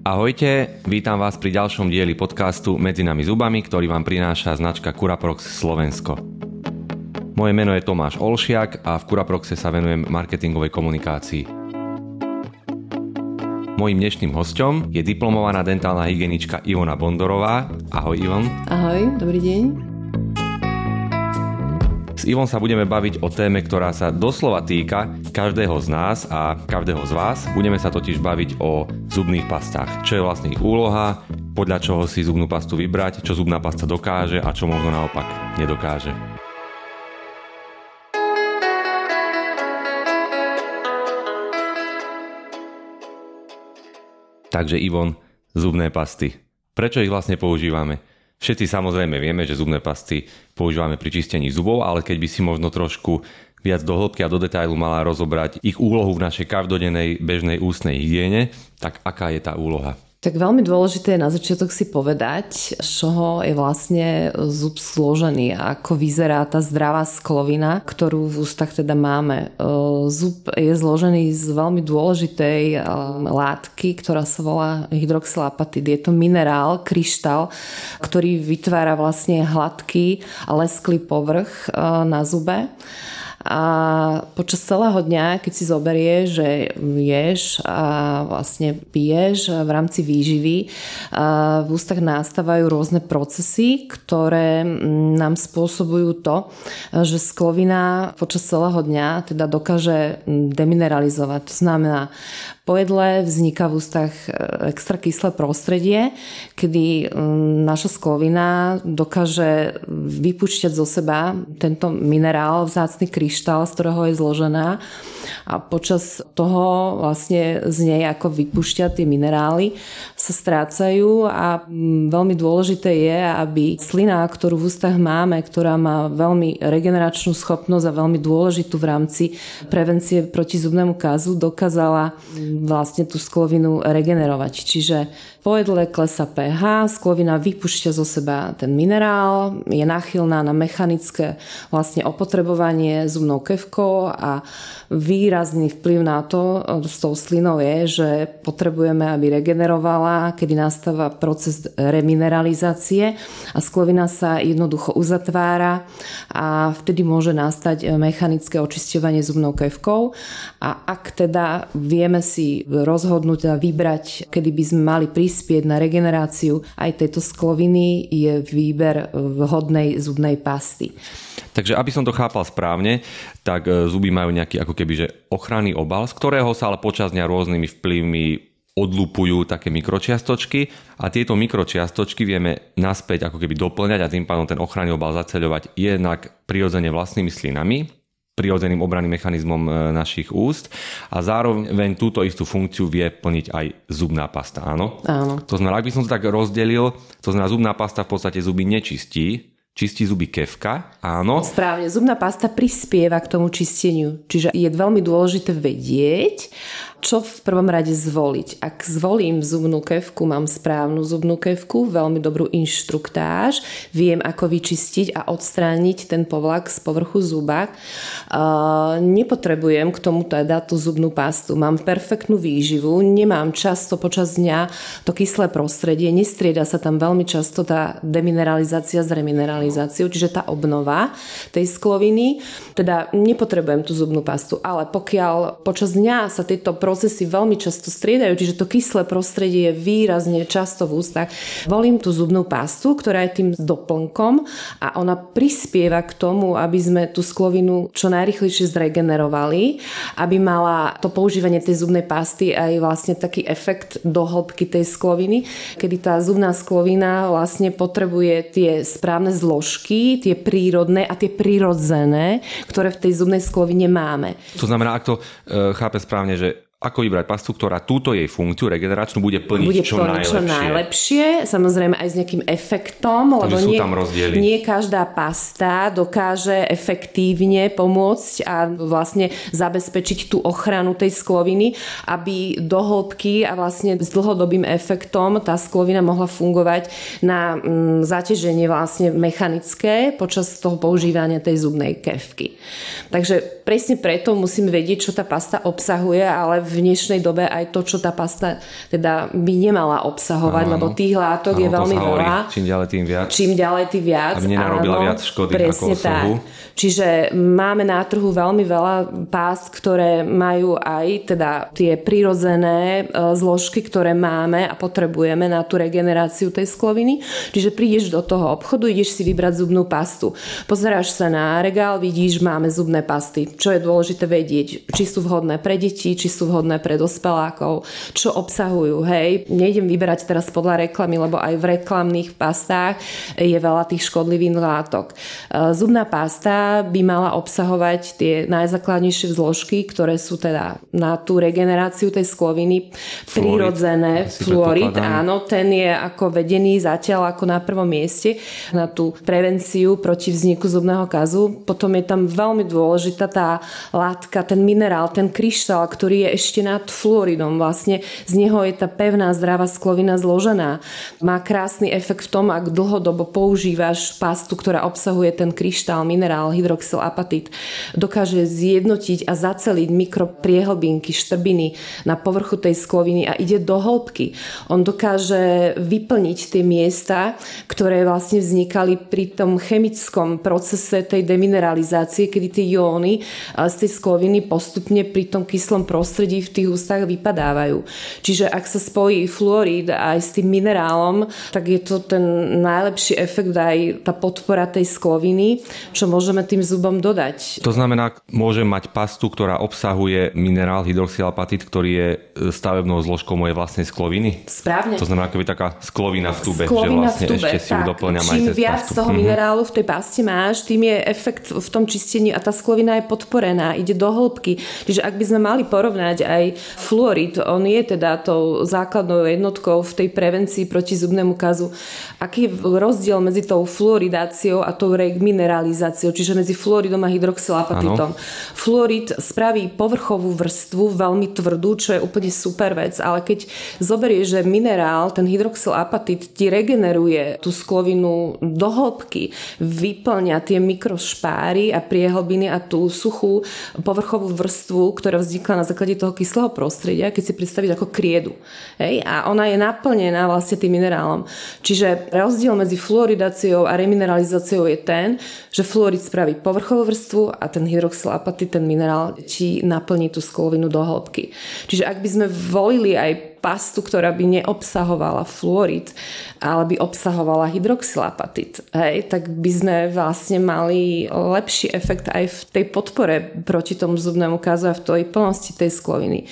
Ahojte, vítam vás pri ďalšom dieli podcastu Medzi nami zubami, ktorý vám prináša značka Curaprox Slovensko. Moje meno je Tomáš Olšiak a v Curaproxe sa venujem marketingovej komunikácii. Mojím dnešným hostom je diplomovaná dentálna hygienička Ivona Bondorová. Ahoj Ivon. Ahoj, dobrý deň. S Ivom sa budeme baviť o téme, ktorá sa doslova týka každého z nás a každého z vás. Budeme sa totiž baviť o zubných pastách. Čo je vlastne ich úloha, podľa čoho si zubnú pastu vybrať, čo zubná pasta dokáže a čo možno naopak nedokáže. Takže Ivon, zubné pasty. Prečo ich vlastne používame? Všetci samozrejme vieme, že zubné pasty používame pri čistení zubov, ale keď by si možno trošku viac do hĺbky a do detailu mala rozobrať ich úlohu v našej každodennej bežnej ústnej hygiene, tak aká je tá úloha? Tak veľmi dôležité je na začiatok si povedať, z čoho je vlastne zub složený a ako vyzerá tá zdravá sklovina, ktorú v ústach teda máme. E, zub je zložený z veľmi dôležitej e, látky, ktorá sa volá hydroxylapatid. Je to minerál, kryštál, ktorý vytvára vlastne hladký a lesklý povrch e, na zube a počas celého dňa, keď si zoberie, že ješ a vlastne piješ v rámci výživy, v ústach nastávajú rôzne procesy, ktoré nám spôsobujú to, že sklovina počas celého dňa teda dokáže demineralizovať. To znamená, po jedle vzniká v ústach e, extra kyslé prostredie, kedy naša sklovina dokáže vypúšťať zo seba tento minerál, vzácny kryštál, z ktorého je zložená. A počas toho vlastne z nej ako vypúšťa tie minerály sa strácajú. A veľmi dôležité je, aby slina, ktorú v ústach máme, ktorá má veľmi regeneračnú schopnosť a veľmi dôležitú v rámci prevencie proti zubnému kazu, dokázala vlastne tú sklovinu regenerovať. Čiže po jedle klesa pH, sklovina vypúšťa zo seba ten minerál, je náchylná na mechanické vlastne opotrebovanie zubnou kevkou a výrazný vplyv na to s tou slinou je, že potrebujeme, aby regenerovala, kedy nastáva proces remineralizácie a sklovina sa jednoducho uzatvára a vtedy môže nastať mechanické očisťovanie zubnou kevkou. A ak teda vieme si rozhodnúť a vybrať, kedy by sme mali prísť prispieť na regeneráciu aj tejto skloviny je výber vhodnej zubnej pasty. Takže aby som to chápal správne, tak e, zuby majú nejaký ako keby že ochranný obal, z ktorého sa ale počas dňa rôznymi vplyvmi odlupujú také mikročiastočky a tieto mikročiastočky vieme naspäť ako keby doplňať a tým pádom ten ochranný obal zaceľovať jednak prirodzene vlastnými slinami, prirodzeným obranným mechanizmom e, našich úst a zároveň túto istú funkciu vie plniť aj zubná pasta, áno? Áno. To znamená, ak by som to tak rozdelil, to znamená, zubná pasta v podstate zuby nečistí, čistí zuby kevka, áno. Správne, zubná pasta prispieva k tomu čisteniu. Čiže je veľmi dôležité vedieť, čo v prvom rade zvoliť. Ak zvolím zubnú kevku, mám správnu zubnú kevku, veľmi dobrú inštruktáž, viem ako vyčistiť a odstrániť ten povlak z povrchu zuba. Uh, nepotrebujem k tomu teda tú zubnú pastu. Mám perfektnú výživu, nemám často počas dňa to kyslé prostredie, nestrieda sa tam veľmi často tá demineralizácia s remineralizáciou, čiže tá obnova tej skloviny. Teda nepotrebujem tú zubnú pastu, ale pokiaľ počas dňa sa tieto procesy veľmi často striedajú, čiže to kyslé prostredie je výrazne často v ústach. Volím tú zubnú pastu, ktorá je tým doplnkom a ona prispieva k tomu, aby sme tú sklovinu čo najrychlejšie zregenerovali, aby mala to používanie tej zubnej pasty aj vlastne taký efekt do hĺbky tej skloviny, kedy tá zubná sklovina vlastne potrebuje tie správne zložky, tie prírodné a tie prirodzené, ktoré v tej zubnej sklovine máme. To znamená, ak to e, chápe správne, že ako vybrať pastu, ktorá túto jej funkciu regeneračnú bude plniť bude čo plniť najlepšie. čo najlepšie, samozrejme aj s nejakým efektom, lebo nie, tam rozdiely. nie každá pasta dokáže efektívne pomôcť a vlastne zabezpečiť tú ochranu tej skloviny, aby do hĺbky a vlastne s dlhodobým efektom tá sklovina mohla fungovať na mm, zaťaženie vlastne mechanické počas toho používania tej zubnej kevky. Takže presne preto musím vedieť, čo tá pasta obsahuje, ale v dnešnej dobe aj to, čo tá pasta teda by nemala obsahovať, áno, lebo tých látok áno, je veľmi veľa. Čím ďalej tým viac. Čím ďalej tým viac. Aby nenarobila áno, viac škody presne ako tak. Čiže máme na trhu veľmi veľa pást, ktoré majú aj teda tie prirodzené e, zložky, ktoré máme a potrebujeme na tú regeneráciu tej skloviny. Čiže prídeš do toho obchodu, ideš si vybrať zubnú pastu. Pozeráš sa na regál, vidíš, máme zubné pasty. Čo je dôležité vedieť, či sú vhodné pre deti, či sú vhodné pre dospelákov, čo obsahujú. Hej, nejdem vyberať teraz podľa reklamy, lebo aj v reklamných pastách je veľa tých škodlivých látok. E, zubná pasta by mala obsahovať tie najzákladnejšie zložky, ktoré sú teda na tú regeneráciu tej skloviny prírodzené. Fluorid, áno, ten je ako vedený zatiaľ ako na prvom mieste na tú prevenciu proti vzniku zubného kazu. Potom je tam veľmi dôležitá tá látka, ten minerál, ten kryštál, ktorý je ešte nad fluoridom. Vlastne z neho je tá pevná zdravá sklovina zložená. Má krásny efekt v tom, ak dlhodobo používaš pastu, ktorá obsahuje ten kryštál, minerál, hydroxylapatit. Dokáže zjednotiť a zaceliť mikropriehlbinky, štrbiny na povrchu tej skloviny a ide do hĺbky. On dokáže vyplniť tie miesta, ktoré vlastne vznikali pri tom chemickom procese tej demineralizácie, kedy tie jóny z tej skloviny postupne pri tom kyslom prostredí v tých ústach vypadávajú. Čiže ak sa spojí fluorid aj s tým minerálom, tak je to ten najlepší efekt aj tá podpora tej skloviny, čo môžeme tým zubom dodať. To znamená, môžem mať pastu, ktorá obsahuje minerál hydroxylapatit, ktorý je e, stavebnou zložkou mojej vlastnej skloviny? Správne. To znamená akoby taká sklovina v tube, sklovina že vlastne v tube, ešte si ju doplňam Čím aj viac pastu. toho mm-hmm. minerálu v tej paste máš, tým je efekt v tom čistení a tá sklovina je podporená, ide do hĺbky. Čiže ak by sme mali porovnať aj fluorid, on je teda tou základnou jednotkou v tej prevencii proti zubnému kazu. Aký je rozdiel medzi tou fluoridáciou a tou remineralizáciou, čiže medzi fluoridom a hydroxylapatitom. Fluorid spraví povrchovú vrstvu veľmi tvrdú, čo je úplne super vec, ale keď zoberieš, že minerál, ten hydroxylapatit ti regeneruje tú sklovinu do hĺbky, vyplňa tie mikrošpáry a priehlbiny a tú suchú povrchovú vrstvu, ktorá vznikla na základe toho kyslého prostredia, keď si predstavíš ako kriedu. Hej? A ona je naplnená vlastne tým minerálom. Čiže rozdiel medzi fluoridáciou a remineralizáciou je ten, že fluorid spraví povrchovú vrstvu a ten hydroxylapatit, ten minerál, ti naplní tú sklovinu do hĺbky. Čiže ak by sme volili aj pastu, ktorá by neobsahovala fluorid, ale by obsahovala hydroxylapatit, hej, tak by sme vlastne mali lepší efekt aj v tej podpore proti tomu zubnému kazu a v tej plnosti tej skloviny.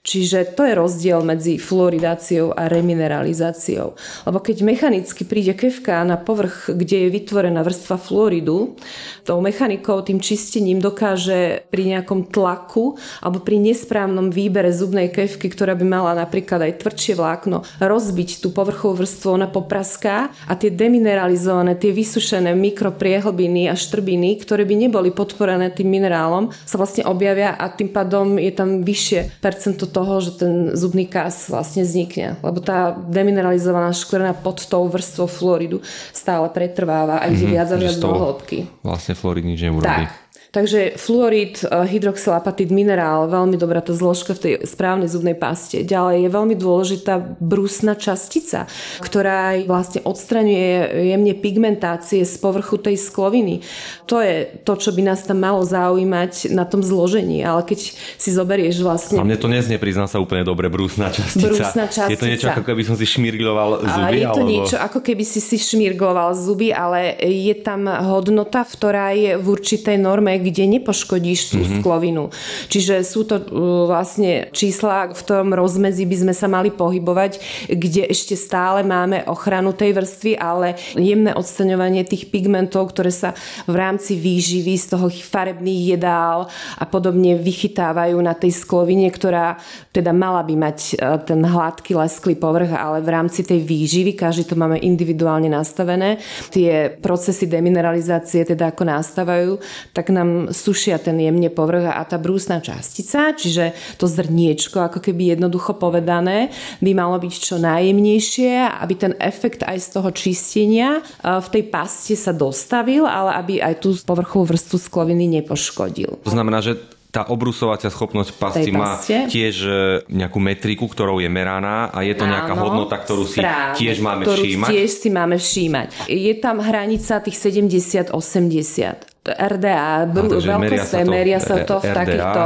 Čiže to je rozdiel medzi fluoridáciou a remineralizáciou. Lebo keď mechanicky príde kevka na povrch, kde je vytvorená vrstva fluoridu, tou mechanikou, tým čistením dokáže pri nejakom tlaku alebo pri nesprávnom výbere zubnej kevky, ktorá by mala napríklad aj tvrdšie vlákno, rozbiť tú povrchovú vrstvu, ona popraská a tie demineralizované, tie vysušené mikropriehlbiny a štrbiny, ktoré by neboli podporené tým minerálom, sa vlastne objavia a tým pádom je tam vyššie percento toho, že ten zubný kas vlastne vznikne. Lebo tá demineralizovaná škvrna pod tou vrstvou fluoridu stále pretrváva a ide mm-hmm, viac a viac do hĺbky. Vlastne fluorid nič neurobí. Tak. Takže fluorid, eh, hydroxylapatit, minerál, veľmi dobrá tá zložka v tej správnej zubnej paste. Ďalej je veľmi dôležitá brúsna častica, ktorá vlastne odstraňuje jemne pigmentácie z povrchu tej skloviny. To je to, čo by nás tam malo zaujímať na tom zložení, ale keď si zoberieš vlastne... A mne to neznie, priznám sa úplne dobre, brúsna častica. Brúsna častica. Je to niečo, ako keby som si šmirgloval zuby? Je to alebo... niečo, ako keby si si šmirgloval zuby, ale je tam hodnota, ktorá je v určitej norme, kde nepoškodíš tú mm-hmm. sklovinu. Čiže sú to uh, vlastne čísla, v tom rozmedzi by sme sa mali pohybovať, kde ešte stále máme ochranu tej vrstvy, ale jemné odstaňovanie tých pigmentov, ktoré sa v rámci výživy z toho farebných jedál a podobne vychytávajú na tej sklovine, ktorá teda mala by mať uh, ten hladký, lesklý povrch, ale v rámci tej výživy, každý to máme individuálne nastavené, tie procesy demineralizácie teda ako nastávajú, tak nám sušia ten jemne povrch a tá brúsna častica, čiže to zrniečko, ako keby jednoducho povedané, by malo byť čo najjemnejšie, aby ten efekt aj z toho čistenia e, v tej paste sa dostavil, ale aby aj tú povrchovú vrstvu skloviny nepoškodil. To znamená, že tá obrusovacia schopnosť pasty má tiež e, nejakú metriku, ktorou je meraná a je to nejaká Áno, hodnota, ktorú si správne, tiež máme ktorú všímať? tiež si máme všímať. Je tam hranica tých 70-80. RDA, br- veľkosti, meria sa to, v takýchto...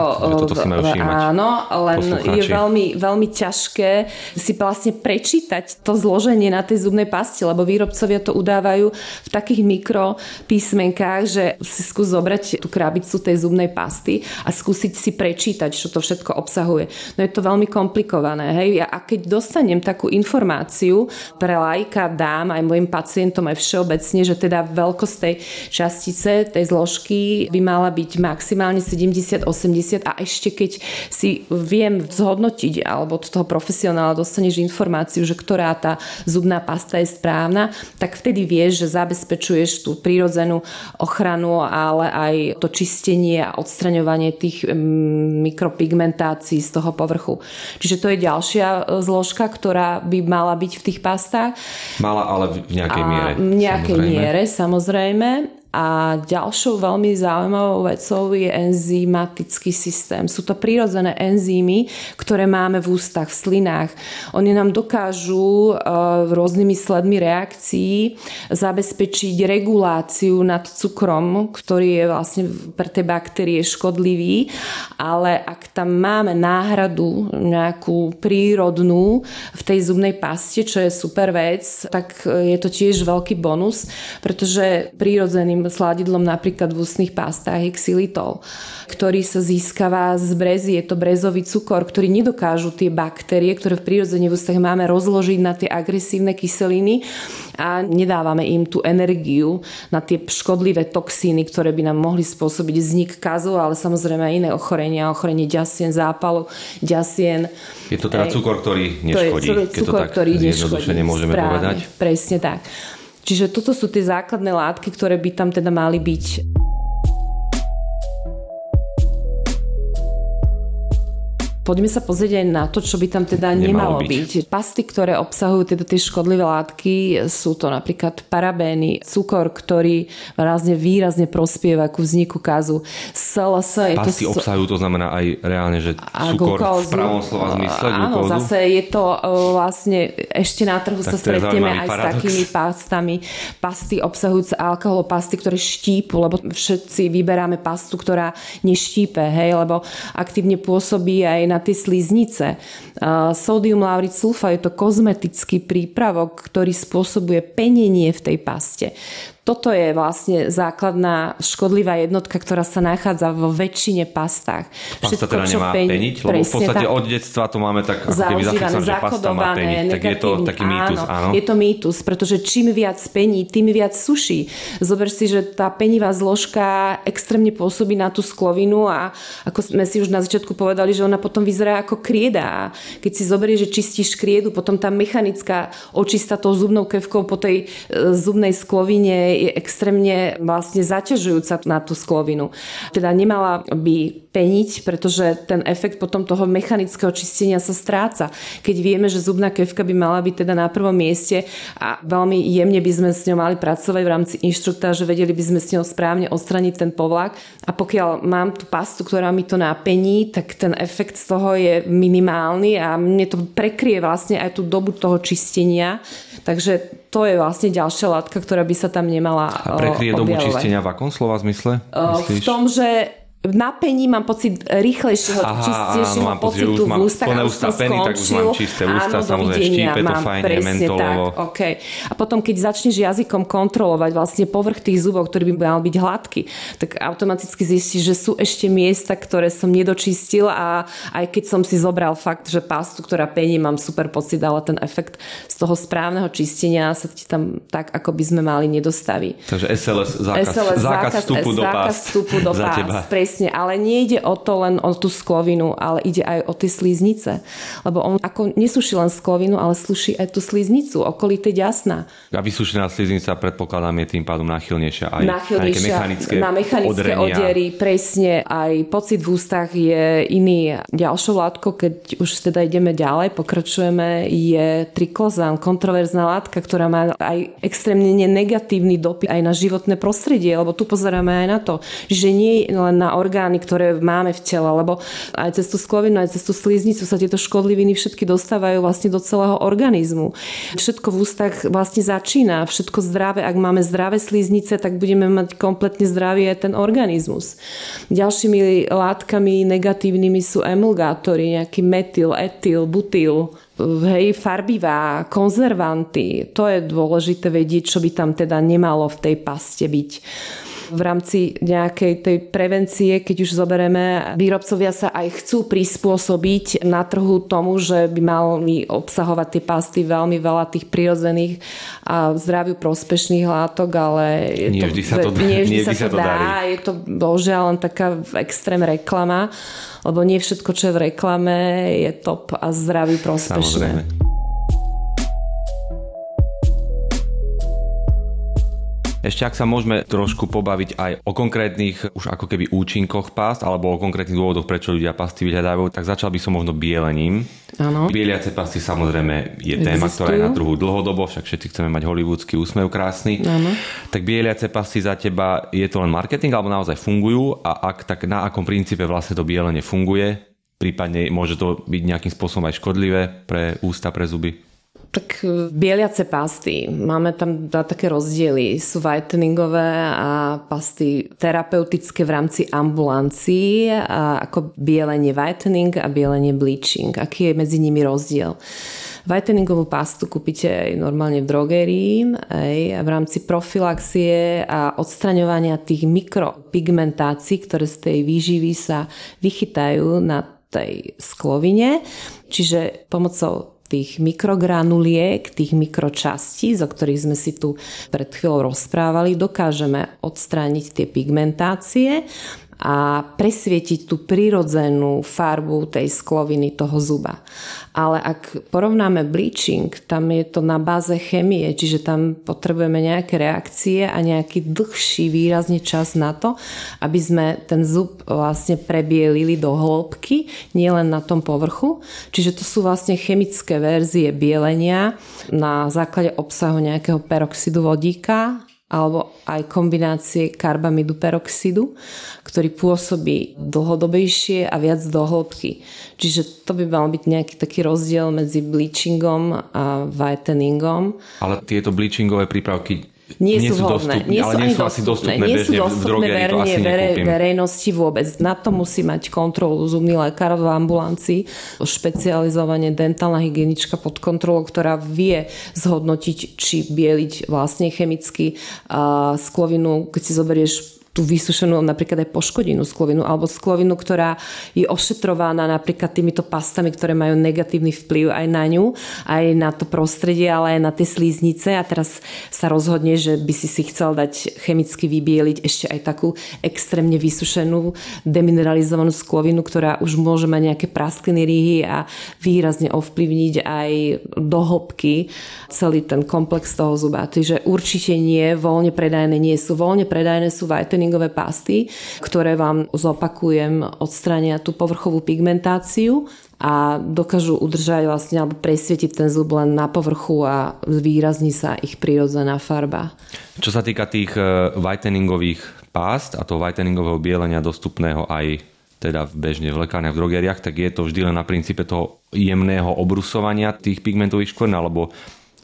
áno, len je veľmi, veľmi ťažké si vlastne prečítať to zloženie na tej zubnej pasti, lebo výrobcovia to udávajú v takých mikropísmenkách, že si skús zobrať tú krabicu tej zubnej pasty a skúsiť si prečítať, čo to všetko obsahuje. No je to veľmi komplikované. Hej? A keď dostanem takú informáciu pre lajka, dám aj mojim pacientom aj všeobecne, že teda veľkosť tej častice, tej zložky by mala byť maximálne 70-80 a ešte keď si viem zhodnotiť alebo od toho profesionála dostaneš informáciu, že ktorá tá zubná pasta je správna, tak vtedy vieš, že zabezpečuješ tú prírodzenú ochranu, ale aj to čistenie a odstraňovanie tých mm, mikropigmentácií z toho povrchu. Čiže to je ďalšia e, zložka, ktorá by mala byť v tých pastách. Mala, ale v nejakej miere. V nejakej samozrejme. miere, samozrejme. A ďalšou veľmi zaujímavou vecou je enzymatický systém. Sú to prírodzené enzymy, ktoré máme v ústach, v slinách. Oni nám dokážu uh, rôznymi sledmi reakcií zabezpečiť reguláciu nad cukrom, ktorý je vlastne pre tie baktérie škodlivý, ale ak tam máme náhradu nejakú prírodnú v tej zubnej paste, čo je super vec, tak je to tiež veľký bonus, pretože prírodzeným sladidlom napríklad v ústnych pastách je xylitol, ktorý sa získava z brezy. Je to brezový cukor, ktorý nedokážu tie baktérie, ktoré v prírodzene v ústach máme, rozložiť na tie agresívne kyseliny a nedávame im tú energiu na tie škodlivé toxíny, ktoré by nám mohli spôsobiť vznik kazu, ale samozrejme aj iné ochorenia, ochorenie ďasien, zápalu, ďasien. Je to teda cukor, ktorý neškodí, to je cukor, keď to tak ktorý neškodí. môžeme Správne, povedať. Presne tak. Čiže toto sú tie základné látky, ktoré by tam teda mali byť. Poďme sa pozrieť aj na to, čo by tam teda nemalo, nemalo byť. byť. Pasty, ktoré obsahujú teda tie škodlivé látky, sú to napríklad parabény, cukor, ktorý rázne výrazne prospieva ku vzniku kazu. SLS je Pasty to... obsahujú, to znamená aj reálne, že cukor glukózu. v pravom slova zmysle, Áno, glukózu. zase je to e, vlastne, ešte na trhu tak sa stretneme aj paradox. s takými pastami. Pasty obsahujúce alkohol, pasty, ktoré štípu, lebo všetci vyberáme pastu, ktorá neštípe, hej, lebo aktívne pôsobí aj na na tie sliznice. Sodium lauryl sulfa je to kozmetický prípravok, ktorý spôsobuje penenie v tej paste. Toto je vlastne základná škodlivá jednotka, ktorá sa nachádza vo väčšine pastách. Pasta teda nemá peň, peniť, lebo v podstate od detstva to máme tak ako keby zachycené, že pasta má peniť. Tak je to taký mýtus, áno. Je to mýtus, pretože čím viac pení, tým viac suší. Zober si, že tá penivá zložka extrémne pôsobí na tú sklovinu a ako sme si už na začiatku povedali, že ona potom vyzerá ako krieda. Keď si zoberieš, že čistíš kriedu, potom tá mechanická očista tou zubnou kevkou po tej e, zubnej sklovine je extrémne vlastne zaťažujúca na tú sklovinu. Teda nemala by peniť, pretože ten efekt potom toho mechanického čistenia sa stráca. Keď vieme, že zubná kevka by mala byť teda na prvom mieste a veľmi jemne by sme s ňou mali pracovať v rámci inštruktáže, vedeli by sme s ňou správne odstraniť ten povlak a pokiaľ mám tú pastu, ktorá mi to napení, tak ten efekt z toho je minimálny a mne to prekrie vlastne aj tú dobu toho čistenia. Takže to je vlastne ďalšia látka, ktorá by sa tam nemala A prekrie dobu čistenia v akom slova zmysle? Myslíš? V tom, že na pení mám pocit rýchlejšieho, Aha, čistejšieho áno, pocitu v ústach. Plné ústa peny, tak už mám čisté ústa, áno, samozrejme štípe to fajne, mentolovo. Tak, okay. A potom, keď začneš jazykom kontrolovať vlastne povrch tých zubov, ktorý by mal byť hladký, tak automaticky zistíš, že sú ešte miesta, ktoré som nedočistil a aj keď som si zobral fakt, že pastu, ktorá pení, mám super pocit, ale ten efekt z toho správneho čistenia sa ti tam tak, ako by sme mali, nedostaví. Takže SLS, zákaz, SLS, zákaz, zákaz vstupu do zákaz vstupu do pás, Presne, ale nejde o to len o tú sklovinu, ale ide aj o tie slíznice. Lebo on ako nesúši len sklovinu, ale sluší aj tú slíznicu, okolité ďasná. A vysušená slíznica predpokladám je tým pádom náchylnejšia aj, náchylnejšia aj mechanické na mechanické odrenia. odiery. Presne, aj pocit v ústach je iný. Ďalšou látkou, keď už teda ideme ďalej, pokračujeme, je triklozán, kontroverzná látka, ktorá má aj extrémne negatívny dopyt aj na životné prostredie, lebo tu pozeráme aj na to, že nie len na orgány, ktoré máme v tele, lebo aj cez tú sklovinu, aj cez tú sliznicu sa tieto škodliviny všetky dostávajú vlastne do celého organizmu. Všetko v ústach vlastne začína, všetko zdravé. Ak máme zdravé sliznice, tak budeme mať kompletne zdravý ten organizmus. Ďalšími látkami negatívnymi sú emulgátory, nejaký metyl, etyl, butyl, hej, farbivá, konzervanty. To je dôležité vedieť, čo by tam teda nemalo v tej paste byť v rámci nejakej tej prevencie, keď už zoberieme, výrobcovia sa aj chcú prispôsobiť na trhu tomu, že by mali obsahovať tie pasty veľmi veľa tých prirodzených a zdraviu prospešných látok, ale nie vždy sa to, nie vždy, sa to dá. Darí. Je to bohužiaľ len taká extrém reklama, lebo nie všetko, čo je v reklame, je top a zdraví prospešné. Samozrejme. Ešte ak sa môžeme trošku pobaviť aj o konkrétnych už ako keby účinkoch past alebo o konkrétnych dôvodoch, prečo ľudia pasty vyhľadávajú, tak začal by som možno bielením. Áno. Bieliace pasty samozrejme je téma, Existujú. ktorá je na trhu dlhodobo, však všetci chceme mať hollywoodsky úsmev krásny. Áno. Tak bieliace pasty za teba je to len marketing alebo naozaj fungujú a ak tak na akom princípe vlastne to bielenie funguje? Prípadne môže to byť nejakým spôsobom aj škodlivé pre ústa, pre zuby? Tak e, bieliace pasty. Máme tam dva také rozdiely. Sú whiteningové a pasty terapeutické v rámci ambulancií a ako bielenie whitening a bielenie bleaching. Aký je medzi nimi rozdiel? Whiteningovú pastu kúpite aj normálne v drogerii aj v rámci profilaxie a odstraňovania tých mikropigmentácií, ktoré z tej výživy sa vychytajú na tej sklovine. Čiže pomocou tých mikrogranuliek, tých mikročastí, o ktorých sme si tu pred chvíľou rozprávali, dokážeme odstrániť tie pigmentácie a presvietiť tú prirodzenú farbu tej skloviny toho zuba. Ale ak porovnáme bleaching, tam je to na báze chemie, čiže tam potrebujeme nejaké reakcie a nejaký dlhší výrazne čas na to, aby sme ten zub vlastne prebielili do hĺbky, nielen na tom povrchu. Čiže to sú vlastne chemické verzie bielenia na základe obsahu nejakého peroxidu vodíka alebo aj kombinácie karbamidu peroxidu, ktorý pôsobí dlhodobejšie a viac do hĺbky. Čiže to by mal byť nejaký taký rozdiel medzi bleachingom a whiteningom. Ale tieto bleachingové prípravky nie, nie sú vhodné. Dostupné, nie sú ale nie sú asi dostupné, nie sú dostupné v verne, vere, verejnosti vôbec. Na to musí mať kontrolu zubný lekár v ambulancii, špecializovane dentálna hygienička pod kontrolou, ktorá vie zhodnotiť, či bieliť vlastne chemicky sklovinu, keď si zoberieš tú vysušenú napríklad aj poškodinú sklovinu alebo sklovinu, ktorá je ošetrovaná napríklad týmito pastami, ktoré majú negatívny vplyv aj na ňu, aj na to prostredie, ale aj na tie slíznice a teraz sa rozhodne, že by si si chcel dať chemicky vybieliť ešte aj takú extrémne vysušenú, demineralizovanú sklovinu, ktorá už môže mať nejaké praskliny rýhy a výrazne ovplyvniť aj do hĺbky celý ten komplex toho zuba. Takže určite nie, voľne predajné nie sú. Voľne predajné sú vajteny whiteningové pasty, ktoré vám zopakujem odstrania tú povrchovú pigmentáciu a dokážu udržať vlastne alebo presvietiť ten zub len na povrchu a výrazní sa ich prírodzená farba. Čo sa týka tých e, whiteningových pást a toho whiteningového bielenia dostupného aj teda bežne v lekárniach, v drogeriach, tak je to vždy len na princípe toho jemného obrusovania tých pigmentových škvrn, alebo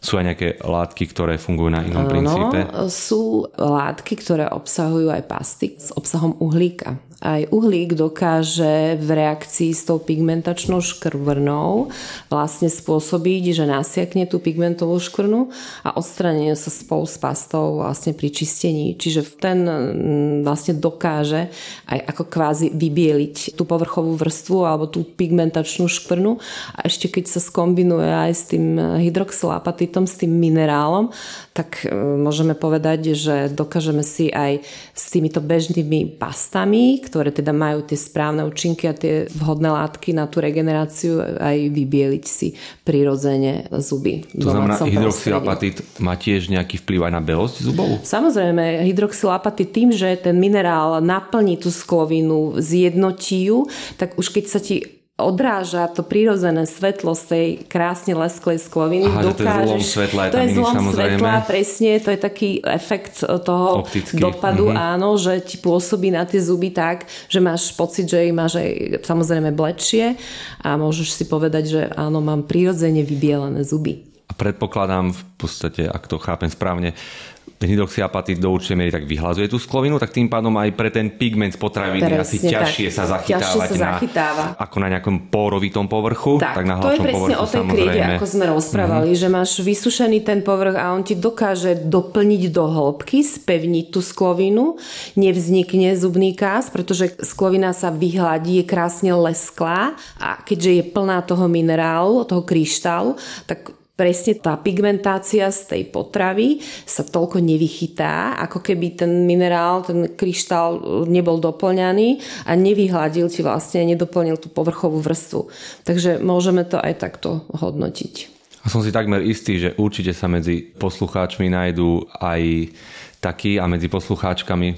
sú aj nejaké látky, ktoré fungujú na inom princípe? No, sú látky, ktoré obsahujú aj pasty s obsahom uhlíka aj uhlík dokáže v reakcii s tou pigmentačnou škvrnou vlastne spôsobiť, že nasiakne tú pigmentovú škvrnu a odstranenie sa spolu s pastou vlastne pri čistení. Čiže ten mm, vlastne dokáže aj ako kvázi vybieliť tú povrchovú vrstvu alebo tú pigmentačnú škvrnu a ešte keď sa skombinuje aj s tým hydroxylapatitom, s tým minerálom, tak e, môžeme povedať, že dokážeme si aj s týmito bežnými pastami, ktoré teda majú tie správne účinky a tie vhodné látky na tú regeneráciu aj vybieliť si prirodzene zuby. To znamená, hydroxylapatit má tiež nejaký vplyv aj na belosť zubov? Samozrejme, hydroxylapatit tým, že ten minerál naplní tú sklovinu, zjednotí ju, tak už keď sa ti odráža to prírodzené svetlo z tej krásne lesklej skloviny. Aha, dokážeš, to je zlom svetla, je to je zlom samozrejme. svetla, presne, to je taký efekt toho Optický. dopadu, mm-hmm. áno, že ti pôsobí na tie zuby tak, že máš pocit, že ich máš aj samozrejme bledšie a môžeš si povedať, že áno, mám prirodzene vybielené zuby. A predpokladám v podstate, ak to chápem správne, ten hydroxyapatit do určitej miery tak vyhlazuje tú sklovinu, tak tým pádom aj pre ten pigment z potraviny Presne, asi ťažšie tak. sa zachytávať ťažšie sa zachytáva. Na, ako na nejakom pórovitom povrchu, tak, tak na to je presne povrchu, o tej kriede, ako sme rozprávali, mm-hmm. že máš vysušený ten povrch a on ti dokáže doplniť do hĺbky, spevniť tú sklovinu, nevznikne zubný kás, pretože sklovina sa vyhladí, je krásne lesklá a keďže je plná toho minerálu, toho kryštálu, tak presne tá pigmentácia z tej potravy sa toľko nevychytá, ako keby ten minerál, ten kryštál nebol doplňaný a nevyhľadil ti vlastne, nedoplnil tú povrchovú vrstvu. Takže môžeme to aj takto hodnotiť. A som si takmer istý, že určite sa medzi poslucháčmi nájdú aj takí a medzi poslucháčkami,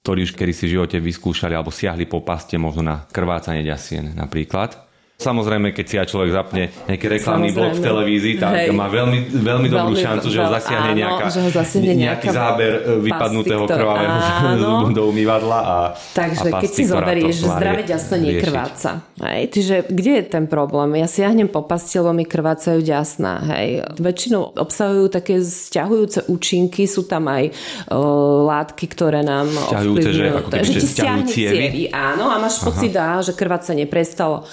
ktorí už kedy si v živote vyskúšali alebo siahli po paste možno na krvácanie ďasien napríklad Samozrejme, keď si aj človek zapne nejaký reklamný blok v televízii, tak Hej. má veľmi, veľmi dobrú veľmi, šancu, že ho zasiahne, áno, nejaká, že ho zasiahne nejaký záber e, vypadnutého pastik, krvavého zubu do umývadla. A, Takže a keď si zoberieš, že zdravé ďasno nekrváca. Hej, čiže kde je ten problém? Ja siahnem po pastiel, mi krvácajú ďasná. Hej. Väčšinou obsahujú také zťahujúce účinky, sú tam aj o, látky, ktoré nám Sťahujúce, že ako keby, že, že ti stiahne cievy. Áno, a máš pocit, že krvácanie prestalo.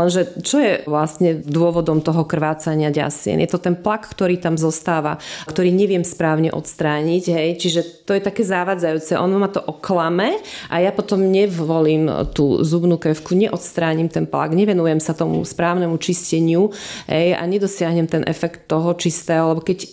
Lenže čo je vlastne dôvodom toho krvácania ďasien? Je to ten plak, ktorý tam zostáva, ktorý neviem správne odstrániť. Hej? Čiže to je také závadzajúce. Ono ma to oklame a ja potom nevolím tú zubnú kevku, neodstránim ten plak, nevenujem sa tomu správnemu čisteniu hej? a nedosiahnem ten efekt toho čistého, lebo keď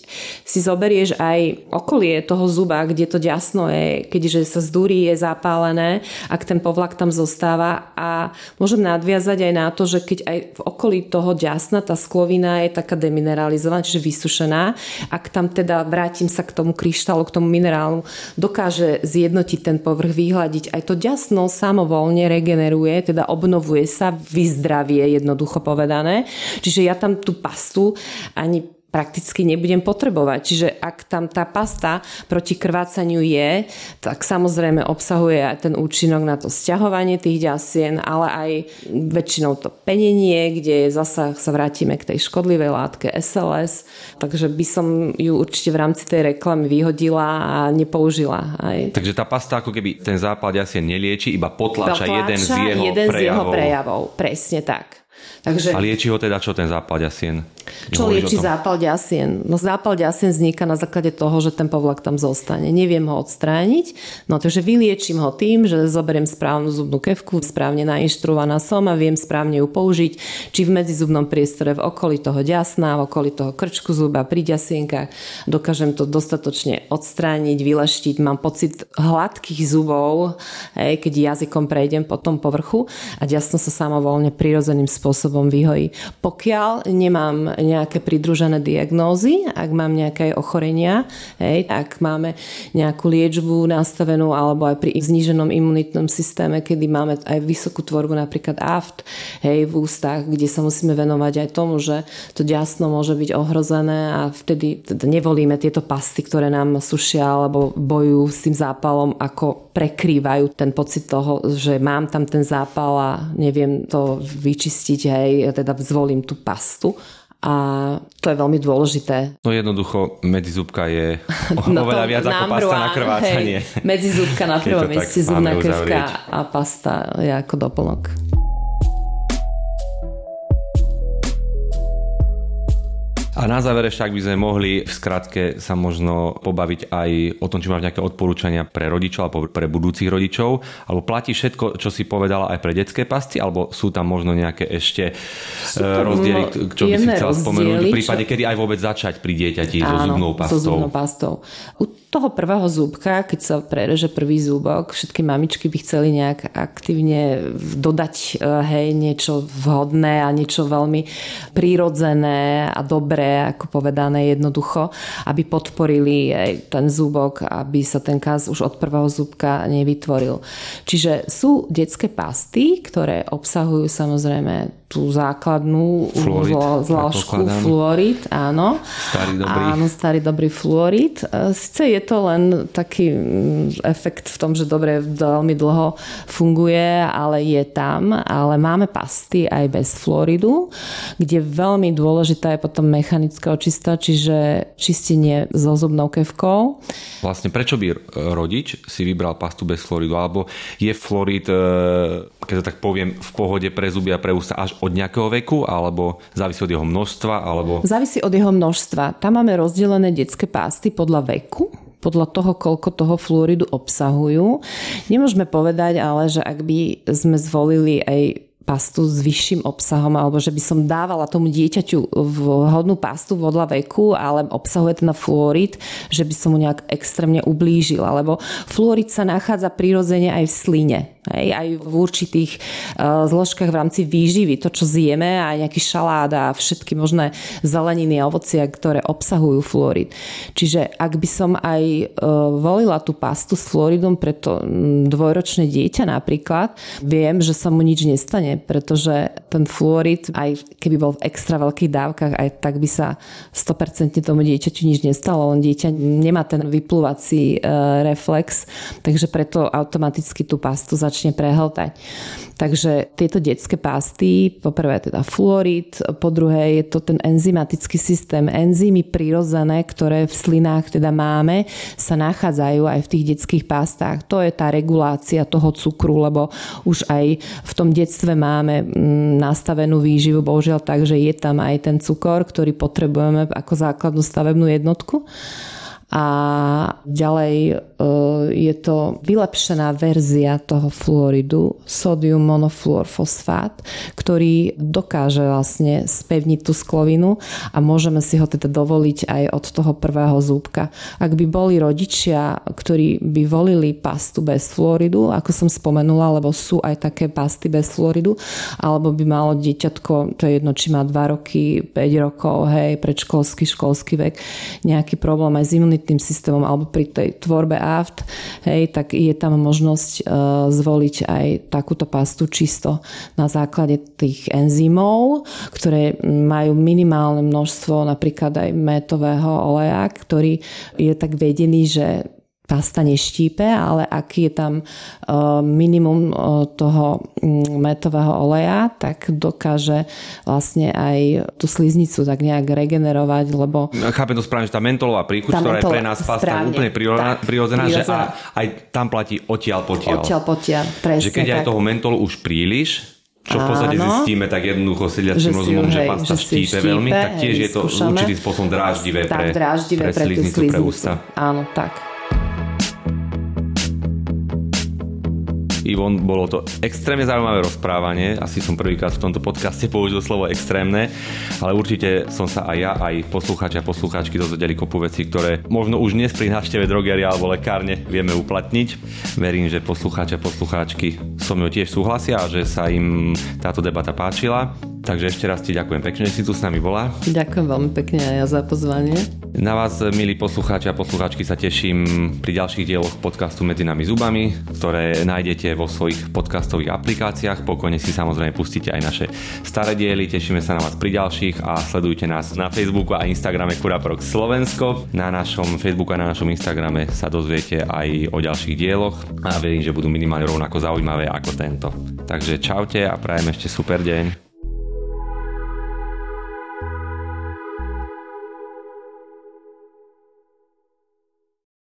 si zoberieš aj okolie toho zuba, kde to ďasno je, keďže sa zdúri, je zapálené, ak ten povlak tam zostáva a môžem nadviazať aj na to, že že keď aj v okolí toho ďasna tá sklovina je taká demineralizovaná, čiže vysušená, ak tam teda vrátim sa k tomu kryštálu, k tomu minerálu, dokáže zjednotiť ten povrch, vyhľadiť. Aj to ďasno samovolne regeneruje, teda obnovuje sa, vyzdravie, jednoducho povedané. Čiže ja tam tú pastu ani prakticky nebudem potrebovať. Čiže ak tam tá pasta proti krvácaniu je, tak samozrejme obsahuje aj ten účinok na to sťahovanie tých ďasien, ale aj väčšinou to penenie, kde zasa sa vrátime k tej škodlivej látke SLS. Takže by som ju určite v rámci tej reklamy vyhodila a nepoužila. Aj. Takže tá pasta ako keby ten zápal ďasien nelieči, iba potláča, potláča jeden z jeho jeden prejavov. z jeho prejavov. Presne tak. Takže... A lieči ho teda čo ten zápal ďasien? Čo lieči zápal ďasien? No zápal ďasien vzniká na základe toho, že ten povlak tam zostane. Neviem ho odstrániť, no takže vyliečím ho tým, že zoberiem správnu zubnú kevku, správne nainštruovaná som a viem správne ju použiť, či v medzizubnom priestore v okolí toho ďasna, v okolí toho krčku zuba, pri ďasienkach. Dokážem to dostatočne odstrániť, vyleštiť, mám pocit hladkých zubov, hej, keď jazykom prejdem po tom povrchu a ďasno sa samovolne prirodzeným spôsobom spôsobom vyhojí. Pokiaľ nemám nejaké pridružené diagnózy, ak mám nejaké ochorenia, hej, ak máme nejakú liečbu nastavenú alebo aj pri zníženom imunitnom systéme, kedy máme aj vysokú tvorbu napríklad aft hej, v ústach, kde sa musíme venovať aj tomu, že to ďasno môže byť ohrozené a vtedy teda nevolíme tieto pasty, ktoré nám sušia alebo bojujú s tým zápalom, ako prekrývajú ten pocit toho, že mám tam ten zápal a neviem to vyčistiť, hej, ja teda zvolím tú pastu a to je veľmi dôležité. No jednoducho, medzizúbka je no oveľa viac ako pasta na krvácanie. Hej, medzizúbka na prvom mieste, zubná krvka a pasta je ako doplnok. A na záver ešte, ak by sme mohli v skratke sa možno pobaviť aj o tom, či máš nejaké odporúčania pre rodičov alebo pre budúcich rodičov, alebo platí všetko, čo si povedala aj pre detské pasty, alebo sú tam možno nejaké ešte eh, rozdiely, čo by si chcela spomenúť, v prípade, čo... kedy aj vôbec začať pri dieťati Áno, so zubnou pastou. So zubnou pastou. U toho prvého zúbka, keď sa prereže prvý zúbok, všetky mamičky by chceli nejak aktívne dodať eh, hej, niečo vhodné a niečo veľmi prírodzené a dobré ako povedané jednoducho, aby podporili ten zúbok, aby sa ten kaz už od prvého zúbka nevytvoril. Čiže sú detské pasty, ktoré obsahujú samozrejme tú základnú fluorid, zložku fluorid, áno. Starý dobrý. Áno, starý dobrý fluorid. E, Sice je to len taký efekt v tom, že dobre veľmi dlho funguje, ale je tam. Ale máme pasty aj bez fluoridu, kde veľmi dôležitá je potom mechanická očista, čiže čistenie so zubnou kevkou. Vlastne prečo by rodič si vybral pastu bez fluoridu? Alebo je fluorid, e, keď to tak poviem, v pohode pre zuby a pre ústa až od nejakého veku, alebo závisí od jeho množstva? Alebo... Závisí od jeho množstva. Tam máme rozdelené detské pásty podľa veku podľa toho, koľko toho fluoridu obsahujú. Nemôžeme povedať ale, že ak by sme zvolili aj pastu s vyšším obsahom, alebo že by som dávala tomu dieťaťu vhodnú pastu vodla veku, ale obsahuje ten fluorid, že by som mu nejak extrémne ublížila, lebo fluorid sa nachádza prirodzene aj v sline. Hej, aj v určitých uh, zložkách v rámci výživy, to, čo zjeme, aj nejaký šalát a všetky možné zeleniny a ovocia, ktoré obsahujú fluorid. Čiže ak by som aj uh, volila tú pastu s fluoridom pre to dvojročné dieťa napríklad, viem, že sa mu nič nestane, pretože ten fluorid, aj keby bol v extra veľkých dávkach, aj tak by sa 100% tomu dieťaťu nič nestalo, len dieťa nemá ten vyplúvací uh, reflex, takže preto automaticky tú pastu začne začne prehltať. Takže tieto detské pasty, poprvé teda fluorid, po druhé je to ten enzymatický systém. Enzymy prirodzené, ktoré v slinách teda máme, sa nachádzajú aj v tých detských pastách. To je tá regulácia toho cukru, lebo už aj v tom detstve máme mm, nastavenú výživu, bohužiaľ tak, že je tam aj ten cukor, ktorý potrebujeme ako základnú stavebnú jednotku a ďalej e, je to vylepšená verzia toho fluoridu, sodium monofluorfosfát, ktorý dokáže vlastne spevniť tú sklovinu a môžeme si ho teda dovoliť aj od toho prvého zúbka. Ak by boli rodičia, ktorí by volili pastu bez fluoridu, ako som spomenula, lebo sú aj také pasty bez fluoridu, alebo by malo dieťatko, to je jedno, či má 2 roky, 5 rokov, hej, predškolský, školský vek, nejaký problém aj s imunitným systémom alebo pri tej tvorbe aft, hej, tak je tam možnosť uh, zvoliť aj takúto pastu čisto na základe tých enzymov, ktoré majú minimálne množstvo napríklad aj metového oleja, ktorý je tak vedený, že pasta neštípe, ale ak je tam e, minimum e, toho mm, metového oleja, tak dokáže vlastne aj tú sliznicu tak nejak regenerovať, lebo... Chápem to správne, že tá mentolová príchuť, tá ktorá mentol... je pre nás pasta správne, úplne prirodzená, že a, aj tam platí odtiaľ potiaľ. Odtiaľ potiaľ, presne Že keď tak. aj toho mentolu už príliš, čo v podstate zistíme tak jednoducho sedliačným rozumom, že pasta štípe veľmi, tak tiež je to určitým spôsobom dráždivé pre, pre, pre sliznicu, pre ústa. Áno, tak. Ivon, bolo to extrémne zaujímavé rozprávanie. Asi som prvýkrát v tomto podcaste použil slovo extrémne, ale určite som sa aj ja, aj poslucháči a poslucháčky dozvedeli kopu veci, ktoré možno už dnes pri návšteve drogeria alebo lekárne vieme uplatniť. Verím, že poslucháči a poslucháčky so mnou tiež súhlasia a že sa im táto debata páčila. Takže ešte raz ti ďakujem pekne, že si tu s nami bola. Ďakujem veľmi pekne aj ja za pozvanie. Na vás, milí poslucháči a poslucháčky, sa teším pri ďalších dieloch podcastu Medzi nami zubami, ktoré nájdete vo svojich podcastových aplikáciách. Pokojne si samozrejme pustíte aj naše staré diely. Tešíme sa na vás pri ďalších a sledujte nás na Facebooku a Instagrame Kuraprox Slovensko. Na našom Facebooku a na našom Instagrame sa dozviete aj o ďalších dieloch a verím, že budú minimálne rovnako zaujímavé ako tento. Takže čaute a prajem ešte super deň.